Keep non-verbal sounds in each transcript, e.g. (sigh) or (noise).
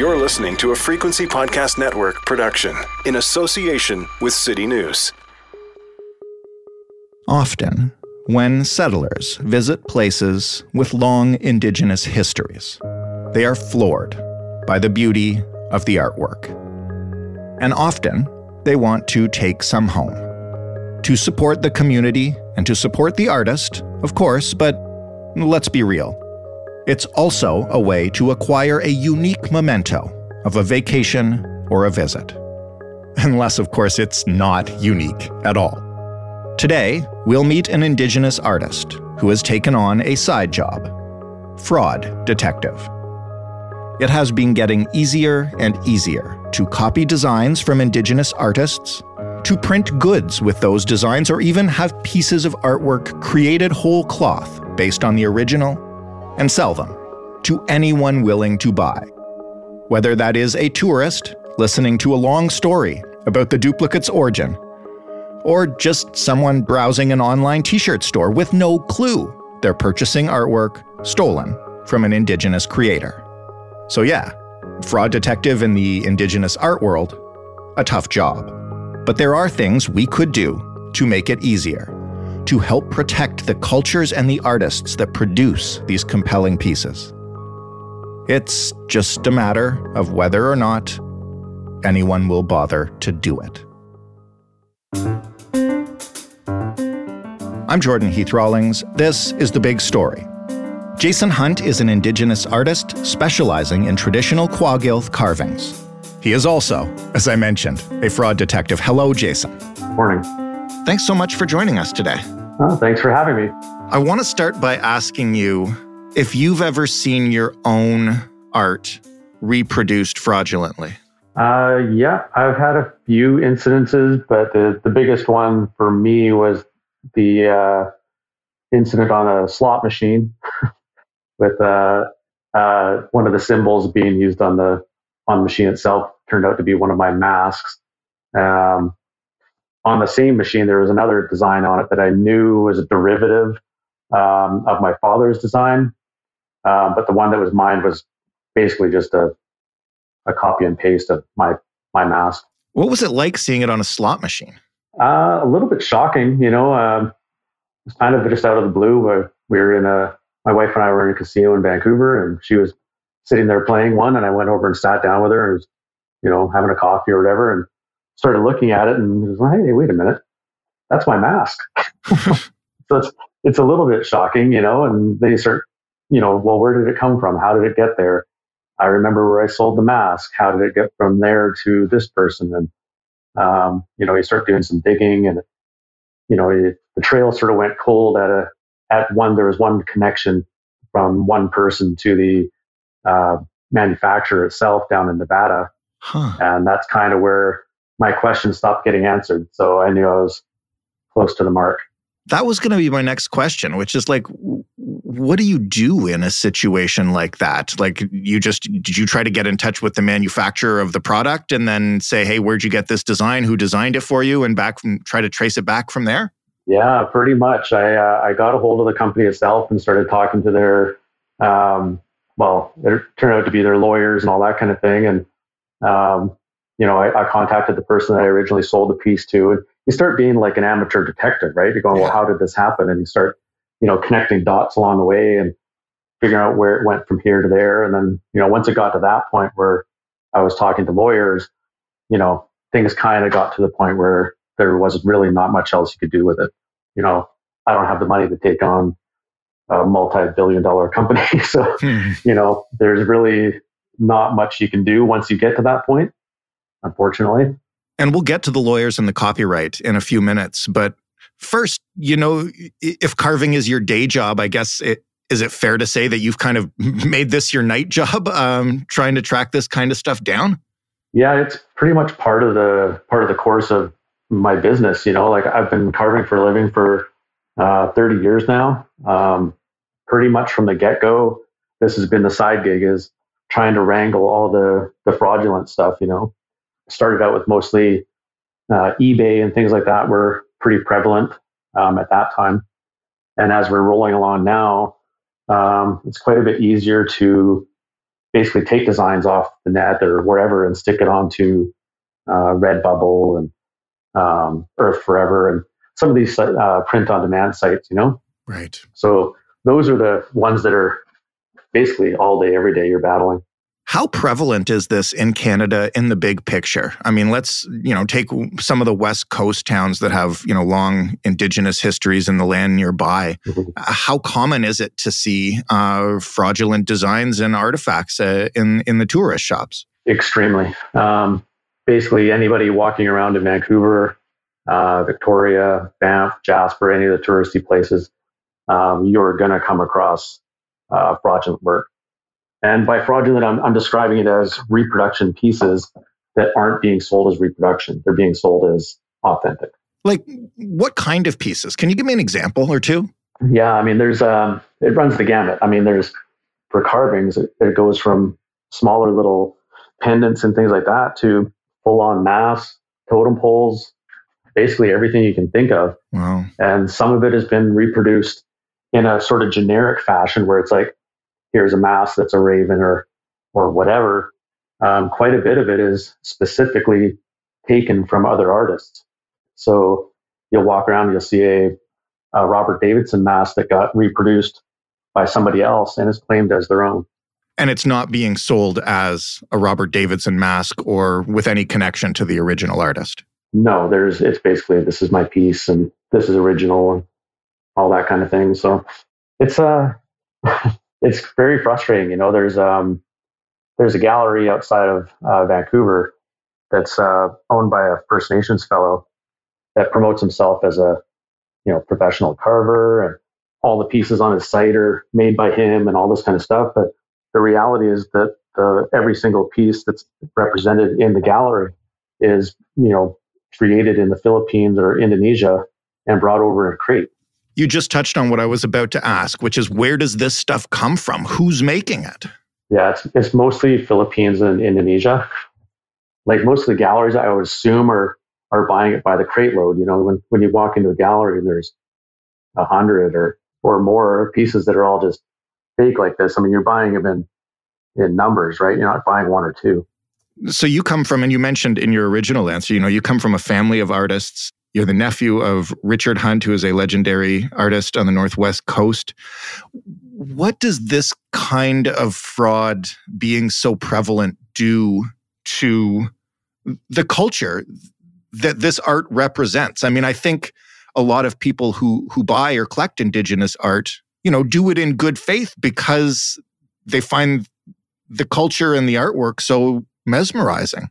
You're listening to a Frequency Podcast Network production in association with City News. Often, when settlers visit places with long indigenous histories, they are floored by the beauty of the artwork. And often, they want to take some home. To support the community and to support the artist, of course, but let's be real. It's also a way to acquire a unique memento of a vacation or a visit. (laughs) Unless, of course, it's not unique at all. Today, we'll meet an Indigenous artist who has taken on a side job fraud detective. It has been getting easier and easier to copy designs from Indigenous artists, to print goods with those designs, or even have pieces of artwork created whole cloth based on the original and sell them to anyone willing to buy. Whether that is a tourist listening to a long story about the duplicate's origin, or just someone browsing an online t shirt store with no clue they're purchasing artwork stolen from an Indigenous creator. So, yeah, fraud detective in the Indigenous art world, a tough job. But there are things we could do to make it easier, to help protect the cultures and the artists that produce these compelling pieces. It's just a matter of whether or not anyone will bother to do it. I'm Jordan Heath Rawlings. This is The Big Story. Jason Hunt is an Indigenous artist specializing in traditional Kwagiulth carvings. He is also, as I mentioned, a fraud detective. Hello, Jason. Morning. Thanks so much for joining us today. Oh, thanks for having me. I want to start by asking you if you've ever seen your own art reproduced fraudulently. Uh, yeah, I've had a few incidences, but the, the biggest one for me was the uh, incident on a slot machine (laughs) with uh, uh, one of the symbols being used on the on the machine itself turned out to be one of my masks. Um, on the same machine, there was another design on it that I knew was a derivative um, of my father's design, uh, but the one that was mine was basically just a a copy and paste of my my mask. What was it like seeing it on a slot machine? Uh, a little bit shocking, you know. Um, it was kind of just out of the blue. But we were in a my wife and I were in a casino in Vancouver, and she was sitting there playing one, and I went over and sat down with her and was, you know, having a coffee or whatever, and started looking at it, and was like, "Hey, wait a minute, that's my mask." (laughs) so it's it's a little bit shocking, you know. And then you start, you know, well, where did it come from? How did it get there? I remember where I sold the mask. How did it get from there to this person? And um, you know, you start doing some digging, and you know, you, the trail sort of went cold at a at one. There was one connection from one person to the uh, manufacturer itself down in Nevada, Huh. and that's kind of where my question stopped getting answered. So I knew I was close to the mark. That was going to be my next question, which is like, what do you do in a situation like that? Like, you just, did you try to get in touch with the manufacturer of the product and then say, hey, where'd you get this design? Who designed it for you? And back from, try to trace it back from there? Yeah, pretty much. I uh, I got a hold of the company itself and started talking to their, um, well, it turned out to be their lawyers and all that kind of thing. And um, you know, I, I contacted the person that I originally sold the piece to, and you start being like an amateur detective, right? You're going, well, how did this happen? And you start, you know, connecting dots along the way and figuring out where it went from here to there. And then, you know, once it got to that point where I was talking to lawyers, you know, things kind of got to the point where there was really not much else you could do with it. You know, I don't have the money to take on a multi-billion dollar company. (laughs) so, Hmm. you know, there's really not much you can do once you get to that point, unfortunately. And we'll get to the lawyers and the copyright in a few minutes. But first, you know, if carving is your day job, I guess it, is it fair to say that you've kind of (laughs) made this your night job, um, trying to track this kind of stuff down? Yeah, it's pretty much part of the part of the course of my business. You know, like I've been carving for a living for uh, 30 years now. Um, pretty much from the get go, this has been the side gig is trying to wrangle all the the fraudulent stuff. You know, started out with mostly uh, eBay and things like that were pretty prevalent um, at that time. And as we're rolling along now, um, it's quite a bit easier to basically take designs off the net or wherever and stick it onto uh, Redbubble and um, Earth Forever and some of these uh, print on demand sites, you know? Right. So those are the ones that are basically all day, every day you're battling. How prevalent is this in Canada in the big picture? I mean, let's, you know, take some of the West Coast towns that have, you know, long indigenous histories in the land nearby. Mm-hmm. How common is it to see uh, fraudulent designs and artifacts uh, in in the tourist shops? Extremely. Um, basically, anybody walking around in Vancouver, uh, Victoria, Banff, Jasper, any of the touristy places, um, you're going to come across uh, fraudulent work. And by fraudulent, I'm, I'm describing it as reproduction pieces that aren't being sold as reproduction. They're being sold as authentic. Like what kind of pieces? Can you give me an example or two? Yeah, I mean, there's um, it runs the gamut. I mean, there's for carvings, it, it goes from smaller little pendants and things like that to full on mass totem poles, basically everything you can think of. Wow. And some of it has been reproduced in a sort of generic fashion where it's like here's a mask that's a raven or or whatever. Um, quite a bit of it is specifically taken from other artists. So you'll walk around, you'll see a, a Robert Davidson mask that got reproduced by somebody else and is claimed as their own. And it's not being sold as a Robert Davidson mask or with any connection to the original artist. No, there's it's basically this is my piece and this is original and all that kind of thing. So it's uh (laughs) it's very frustrating. You know, there's um, there's a gallery outside of uh, Vancouver that's uh, owned by a First Nations fellow that promotes himself as a you know professional carver, and all the pieces on his site are made by him, and all this kind of stuff. But the reality is that the, every single piece that's represented in the gallery is you know created in the Philippines or Indonesia and brought over in crate you just touched on what I was about to ask, which is where does this stuff come from? Who's making it? Yeah, it's, it's mostly Philippines and Indonesia. Like most of the galleries, I would assume are are buying it by the crate load. You know, when when you walk into a gallery and there's a hundred or or more pieces that are all just fake like this. I mean, you're buying them in in numbers, right? You're not buying one or two. So you come from, and you mentioned in your original answer, you know, you come from a family of artists you're the nephew of Richard Hunt, who is a legendary artist on the Northwest Coast. What does this kind of fraud being so prevalent do to the culture that this art represents? I mean, I think a lot of people who who buy or collect indigenous art, you know, do it in good faith because they find the culture and the artwork so mesmerizing.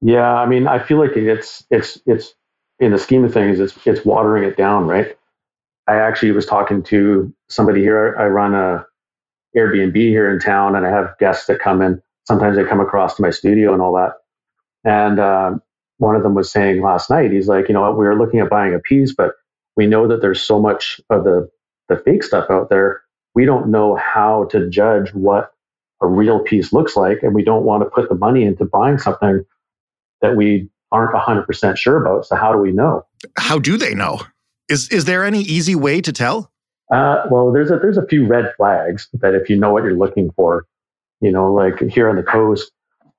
Yeah, I mean, I feel like it's it's it's in the scheme of things, it's it's watering it down, right? I actually was talking to somebody here. I run a Airbnb here in town, and I have guests that come in. Sometimes they come across to my studio and all that. And uh, one of them was saying last night, he's like, you know, what, we were looking at buying a piece, but we know that there's so much of the the fake stuff out there. We don't know how to judge what a real piece looks like, and we don't want to put the money into buying something that we aren't 100% sure about. So how do we know? How do they know? Is is there any easy way to tell? Uh, well, there's a there's a few red flags that if you know what you're looking for, you know, like here on the coast,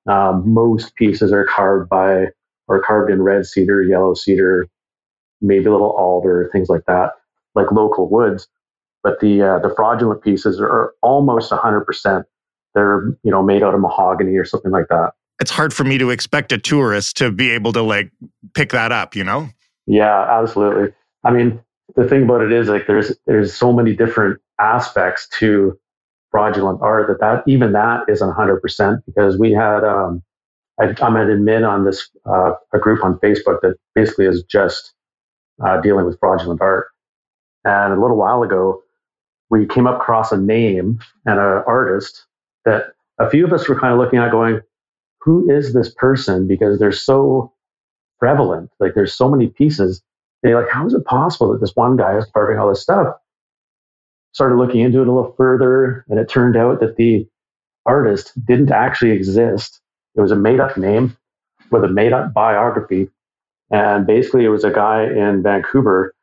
um, most pieces are carved by or carved in red cedar, yellow cedar, maybe a little alder, things like that, like local woods. But the uh, the fraudulent pieces are almost 100%. They're you know made out of mahogany or something like that it's hard for me to expect a tourist to be able to like pick that up, you know? Yeah, absolutely. I mean, the thing about it is like there's there's so many different aspects to fraudulent art that that even that isn't 100% because we had um, I, am an admin on this uh, a group on Facebook that basically is just uh, dealing with fraudulent art. And a little while ago, we came across a name and an artist that a few of us were kind of looking at going, who is this person? Because they're so prevalent. Like there's so many pieces. And you're like, how is it possible that this one guy is carving all this stuff? Started looking into it a little further, and it turned out that the artist didn't actually exist. It was a made up name with a made up biography. And basically, it was a guy in Vancouver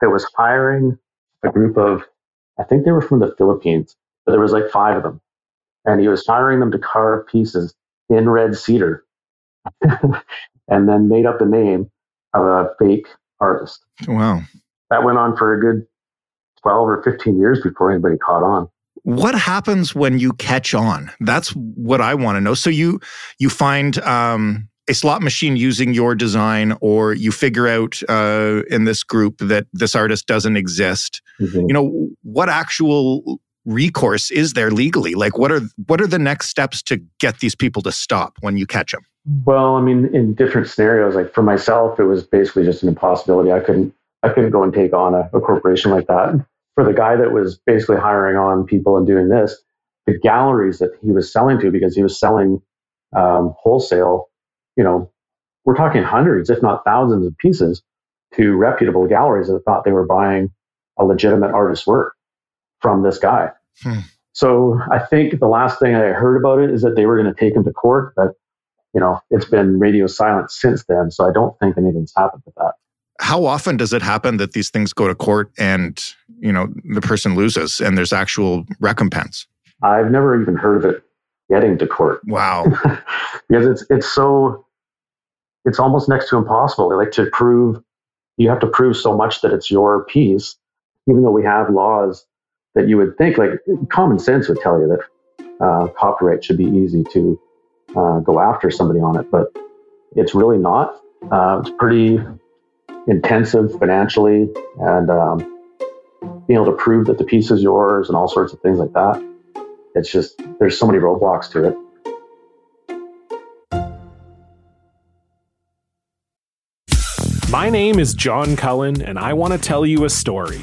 that was hiring a group of, I think they were from the Philippines, but there was like five of them. And he was hiring them to carve pieces in red cedar (laughs) and then made up the name of a fake artist. Wow. That went on for a good 12 or 15 years before anybody caught on. What happens when you catch on? That's what I want to know. So you you find um, a slot machine using your design, or you figure out uh, in this group that this artist doesn't exist. Mm-hmm. You know what actual recourse is there legally? Like, what are what are the next steps to get these people to stop when you catch them? Well, I mean, in different scenarios, like for myself, it was basically just an impossibility. I couldn't I couldn't go and take on a, a corporation like that for the guy that was basically hiring on people and doing this, the galleries that he was selling to, because he was selling um, wholesale, you know, we're talking hundreds, if not thousands of pieces to reputable galleries that thought they were buying a legitimate artist's work from this guy. Hmm. So I think the last thing I heard about it is that they were going to take him to court, but you know, it's been radio silent since then. So I don't think anything's happened with that how often does it happen that these things go to court and you know the person loses and there's actual recompense i've never even heard of it getting to court wow (laughs) because it's it's so it's almost next to impossible like to prove you have to prove so much that it's your piece even though we have laws that you would think like common sense would tell you that uh, copyright should be easy to uh, go after somebody on it but it's really not uh, it's pretty intensive financially and um, being able to prove that the piece is yours and all sorts of things like that. It's just, there's so many roadblocks to it. My name is John Cullen, and I want to tell you a story.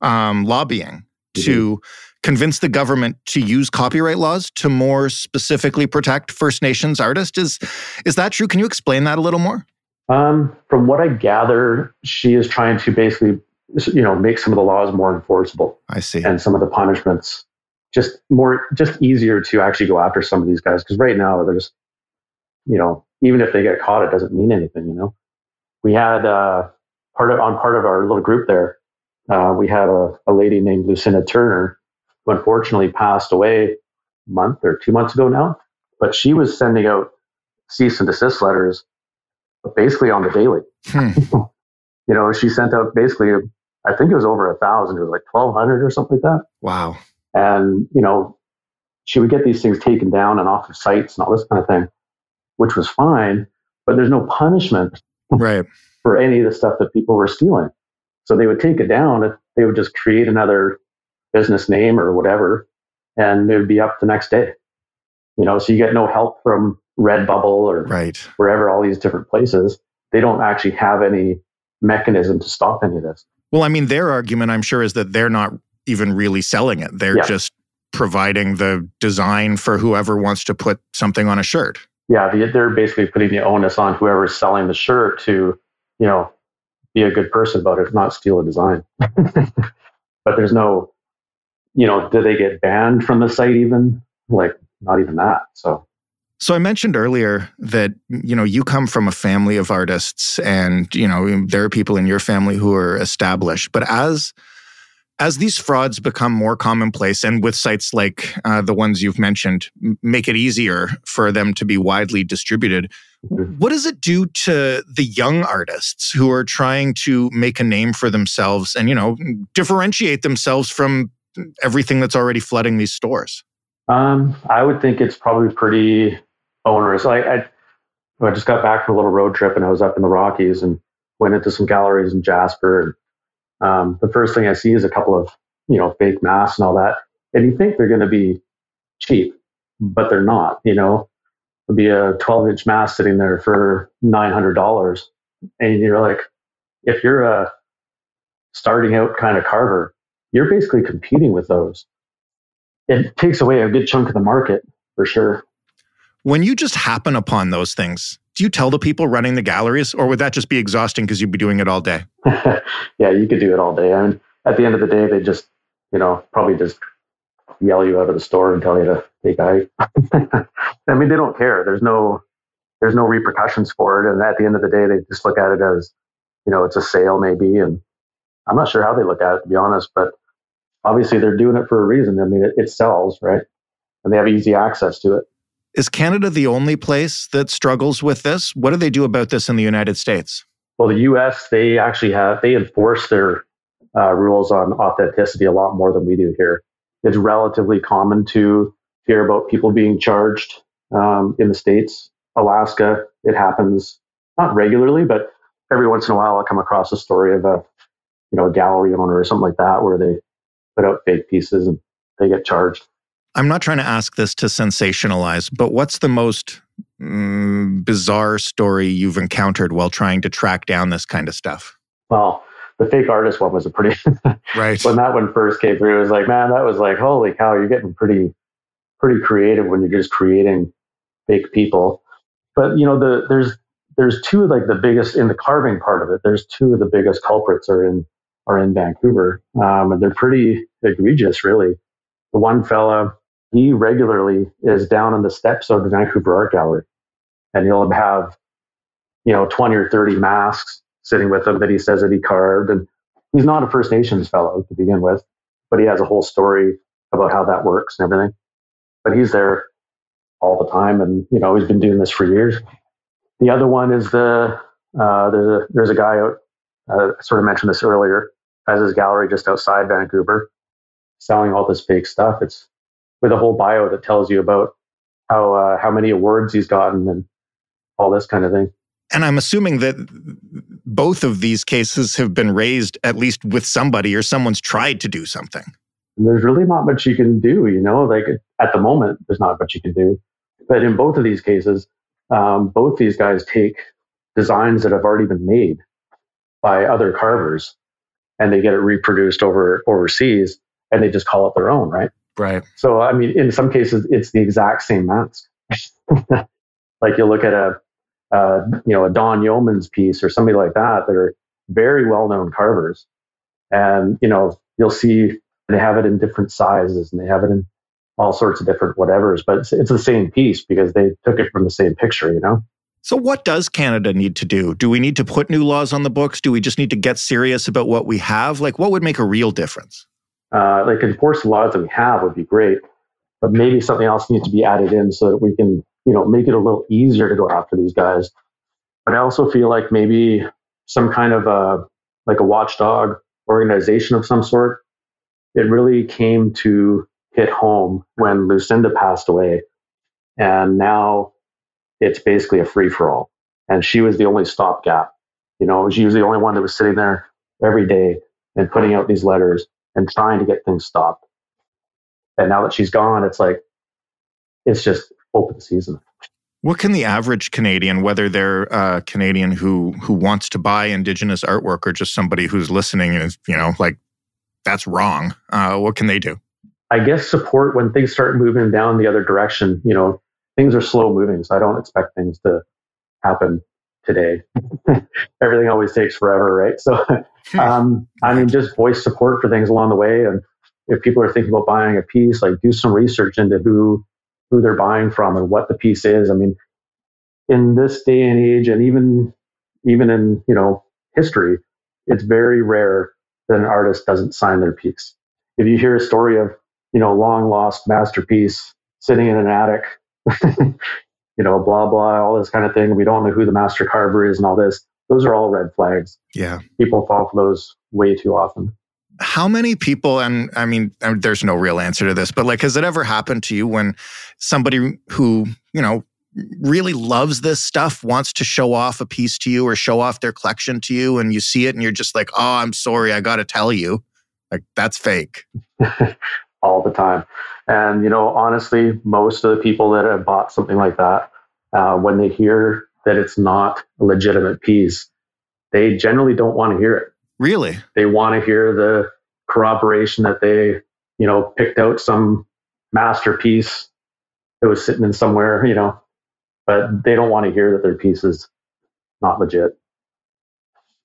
um, lobbying mm-hmm. to convince the government to use copyright laws to more specifically protect First Nations artists. Is is that true? Can you explain that a little more? Um, from what I gather, she is trying to basically, you know, make some of the laws more enforceable. I see, and some of the punishments just more, just easier to actually go after some of these guys because right now there's, you know, even if they get caught, it doesn't mean anything. You know, we had uh, part of on part of our little group there. Uh, we had a, a lady named Lucinda Turner who unfortunately passed away a month or two months ago now. But she was sending out cease and desist letters basically on the daily. Hmm. (laughs) you know, she sent out basically, I think it was over a thousand, it was like 1200 or something like that. Wow. And, you know, she would get these things taken down and off of sites and all this kind of thing, which was fine, but there's no punishment right. (laughs) for any of the stuff that people were stealing. So they would take it down. They would just create another business name or whatever, and it would be up the next day. You know, so you get no help from Redbubble or right. wherever all these different places. They don't actually have any mechanism to stop any of this. Well, I mean, their argument, I'm sure, is that they're not even really selling it. They're yeah. just providing the design for whoever wants to put something on a shirt. Yeah, they're basically putting the onus on whoever's selling the shirt to, you know, be a good person about it, not steal a design. (laughs) but there's no you know, do they get banned from the site even? Like, not even that. So, so I mentioned earlier that you know you come from a family of artists, and you know there are people in your family who are established. But as as these frauds become more commonplace, and with sites like uh, the ones you've mentioned, make it easier for them to be widely distributed, mm-hmm. what does it do to the young artists who are trying to make a name for themselves and you know differentiate themselves from everything that's already flooding these stores? Um, I would think it's probably pretty onerous. I, I, I just got back from a little road trip and I was up in the Rockies and went into some galleries in Jasper. And um, the first thing I see is a couple of you know fake masks and all that, and you think they're going to be cheap, but they're not. You know, there'll be a 12 inch mask sitting there for $900, and you're like, if you're a starting out kind of carver, you're basically competing with those. It takes away a good chunk of the market for sure. When you just happen upon those things, do you tell the people running the galleries, or would that just be exhausting because you'd be doing it all day? (laughs) yeah, you could do it all day. I mean, at the end of the day, they just, you know, probably just yell you out of the store and tell you to take a (laughs) I mean, they don't care. There's no, there's no repercussions for it. And at the end of the day, they just look at it as, you know, it's a sale maybe. And I'm not sure how they look at it, to be honest, but obviously they're doing it for a reason. I mean, it, it sells, right? And they have easy access to it. Is Canada the only place that struggles with this? What do they do about this in the United States? Well, the U.S. they actually have they enforce their uh, rules on authenticity a lot more than we do here. It's relatively common to hear about people being charged um, in the states. Alaska, it happens not regularly, but every once in a while, I'll come across a story of a you know a gallery owner or something like that where they put out fake pieces and they get charged. I'm not trying to ask this to sensationalize, but what's the most mm, bizarre story you've encountered while trying to track down this kind of stuff? Well, the fake artist one was a pretty (laughs) right when that one first came through. It was like, man, that was like, holy cow, you're getting pretty pretty creative when you're just creating fake people. But you know, the there's there's two like the biggest in the carving part of it. There's two of the biggest culprits are in are in Vancouver, um, and they're pretty egregious, really. The one fella, he regularly is down on the steps of the Vancouver Art Gallery, and he'll have, you know, 20 or 30 masks sitting with him that he says that he carved. And he's not a First Nations fellow to begin with, but he has a whole story about how that works and everything. But he's there all the time, and you know, he's been doing this for years. The other one is the uh, there's a there's a guy out. Uh, I sort of mentioned this earlier. Has his gallery just outside Vancouver, selling all this fake stuff. It's with a whole bio that tells you about how uh, how many awards he's gotten and all this kind of thing. And I'm assuming that both of these cases have been raised at least with somebody or someone's tried to do something. there's really not much you can do, you know, like at the moment, there's not much you can do. But in both of these cases, um, both these guys take designs that have already been made by other carvers and they get it reproduced over overseas and they just call it their own, right? Right. So, I mean, in some cases, it's the exact same mask. (laughs) like you look at a, uh, you know, a Don Yeomans piece or somebody like that that are very well known carvers. And, you know, you'll see they have it in different sizes and they have it in all sorts of different whatevers, but it's, it's the same piece because they took it from the same picture, you know? So, what does Canada need to do? Do we need to put new laws on the books? Do we just need to get serious about what we have? Like, what would make a real difference? Uh, like, enforce the laws that we have would be great, but maybe something else needs to be added in so that we can you know, make it a little easier to go after these guys. But I also feel like maybe some kind of a like a watchdog organization of some sort. It really came to hit home when Lucinda passed away, and now it's basically a free for all. And she was the only stopgap. You know, she was the only one that was sitting there every day and putting out these letters and trying to get things stopped. And now that she's gone, it's like it's just open season. What can the average Canadian, whether they're a Canadian who who wants to buy Indigenous artwork or just somebody who's listening and is, you know, like that's wrong, uh, what can they do? I guess support when things start moving down the other direction. You know, things are slow moving, so I don't expect things to happen today. (laughs) Everything always takes forever, right? So, hmm. um, I mean, just voice support for things along the way. And if people are thinking about buying a piece, like do some research into who who they're buying from and what the piece is. I mean, in this day and age, and even even in you know history, it's very rare that an artist doesn't sign their piece. If you hear a story of you know long lost masterpiece sitting in an attic, (laughs) you know blah blah all this kind of thing, we don't know who the master carver is and all this. Those are all red flags. Yeah, people fall for those way too often. how many people, and I mean, um, there's no real answer to this, but like, has it ever happened to you when somebody who, you know, really loves this stuff wants to show off a piece to you or show off their collection to you and you see it and you're just like, oh, I'm sorry, I got to tell you. Like, that's fake. (laughs) All the time. And, you know, honestly, most of the people that have bought something like that, uh, when they hear that it's not a legitimate piece, they generally don't want to hear it. Really? They want to hear the corroboration that they, you know, picked out some masterpiece that was sitting in somewhere, you know, but they don't want to hear that their piece is not legit.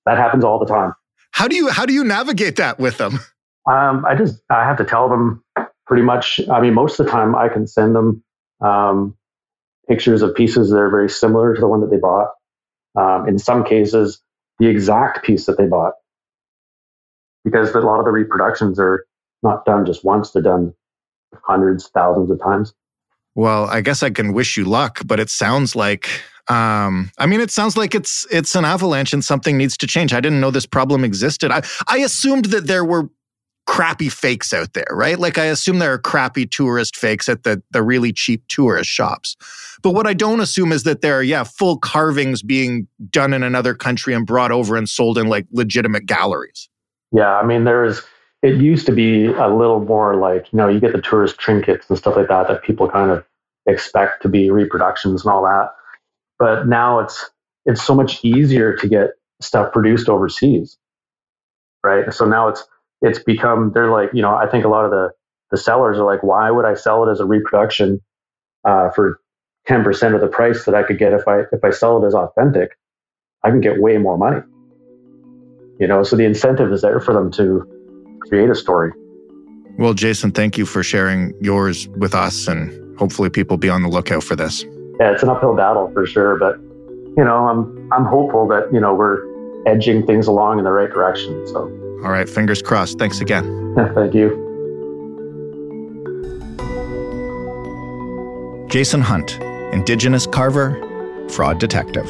That happens all the time. How do you how do you navigate that with them? Um, I just I have to tell them pretty much. I mean, most of the time I can send them um, pictures of pieces that are very similar to the one that they bought. Um, in some cases, the exact piece that they bought because a lot of the reproductions are not done just once, they're done hundreds, thousands of times. Well, I guess I can wish you luck, but it sounds like um, I mean, it sounds like it's it's an avalanche and something needs to change. I didn't know this problem existed. I I assumed that there were crappy fakes out there, right? Like I assume there are crappy tourist fakes at the the really cheap tourist shops. But what I don't assume is that there are yeah, full carvings being done in another country and brought over and sold in like legitimate galleries. Yeah, I mean, there is. It used to be a little more like you know you get the tourist trinkets and stuff like that that people kind of expect to be reproductions and all that. But now it's it's so much easier to get stuff produced overseas, right? So now it's it's become they're like you know I think a lot of the the sellers are like why would I sell it as a reproduction uh, for ten percent of the price that I could get if I if I sell it as authentic, I can get way more money. You know, so the incentive is there for them to create a story. Well, Jason, thank you for sharing yours with us, and hopefully, people be on the lookout for this. Yeah, it's an uphill battle for sure, but you know, I'm I'm hopeful that you know we're edging things along in the right direction. So, all right, fingers crossed. Thanks again. (laughs) thank you. Jason Hunt, Indigenous carver, fraud detective.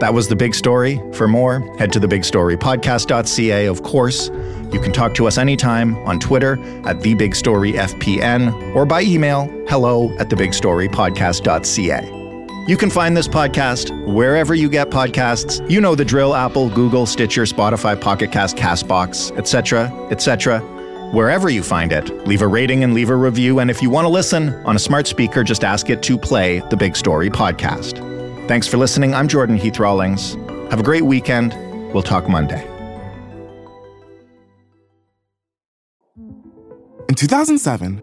That was the big story. For more, head to thebigstorypodcast.ca, of course. You can talk to us anytime on Twitter at thebigstoryfpn or by email hello at thebigstorypodcast.ca. You can find this podcast wherever you get podcasts. You know the drill Apple, Google, Stitcher, Spotify, Pocket Cast, Castbox, etc., etc. Wherever you find it, leave a rating and leave a review. And if you want to listen on a smart speaker, just ask it to play the Big Story podcast. Thanks for listening. I'm Jordan Heath Rawlings. Have a great weekend. We'll talk Monday. In 2007,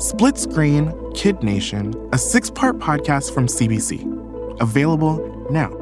Split Screen Kid Nation, a six part podcast from CBC. Available now.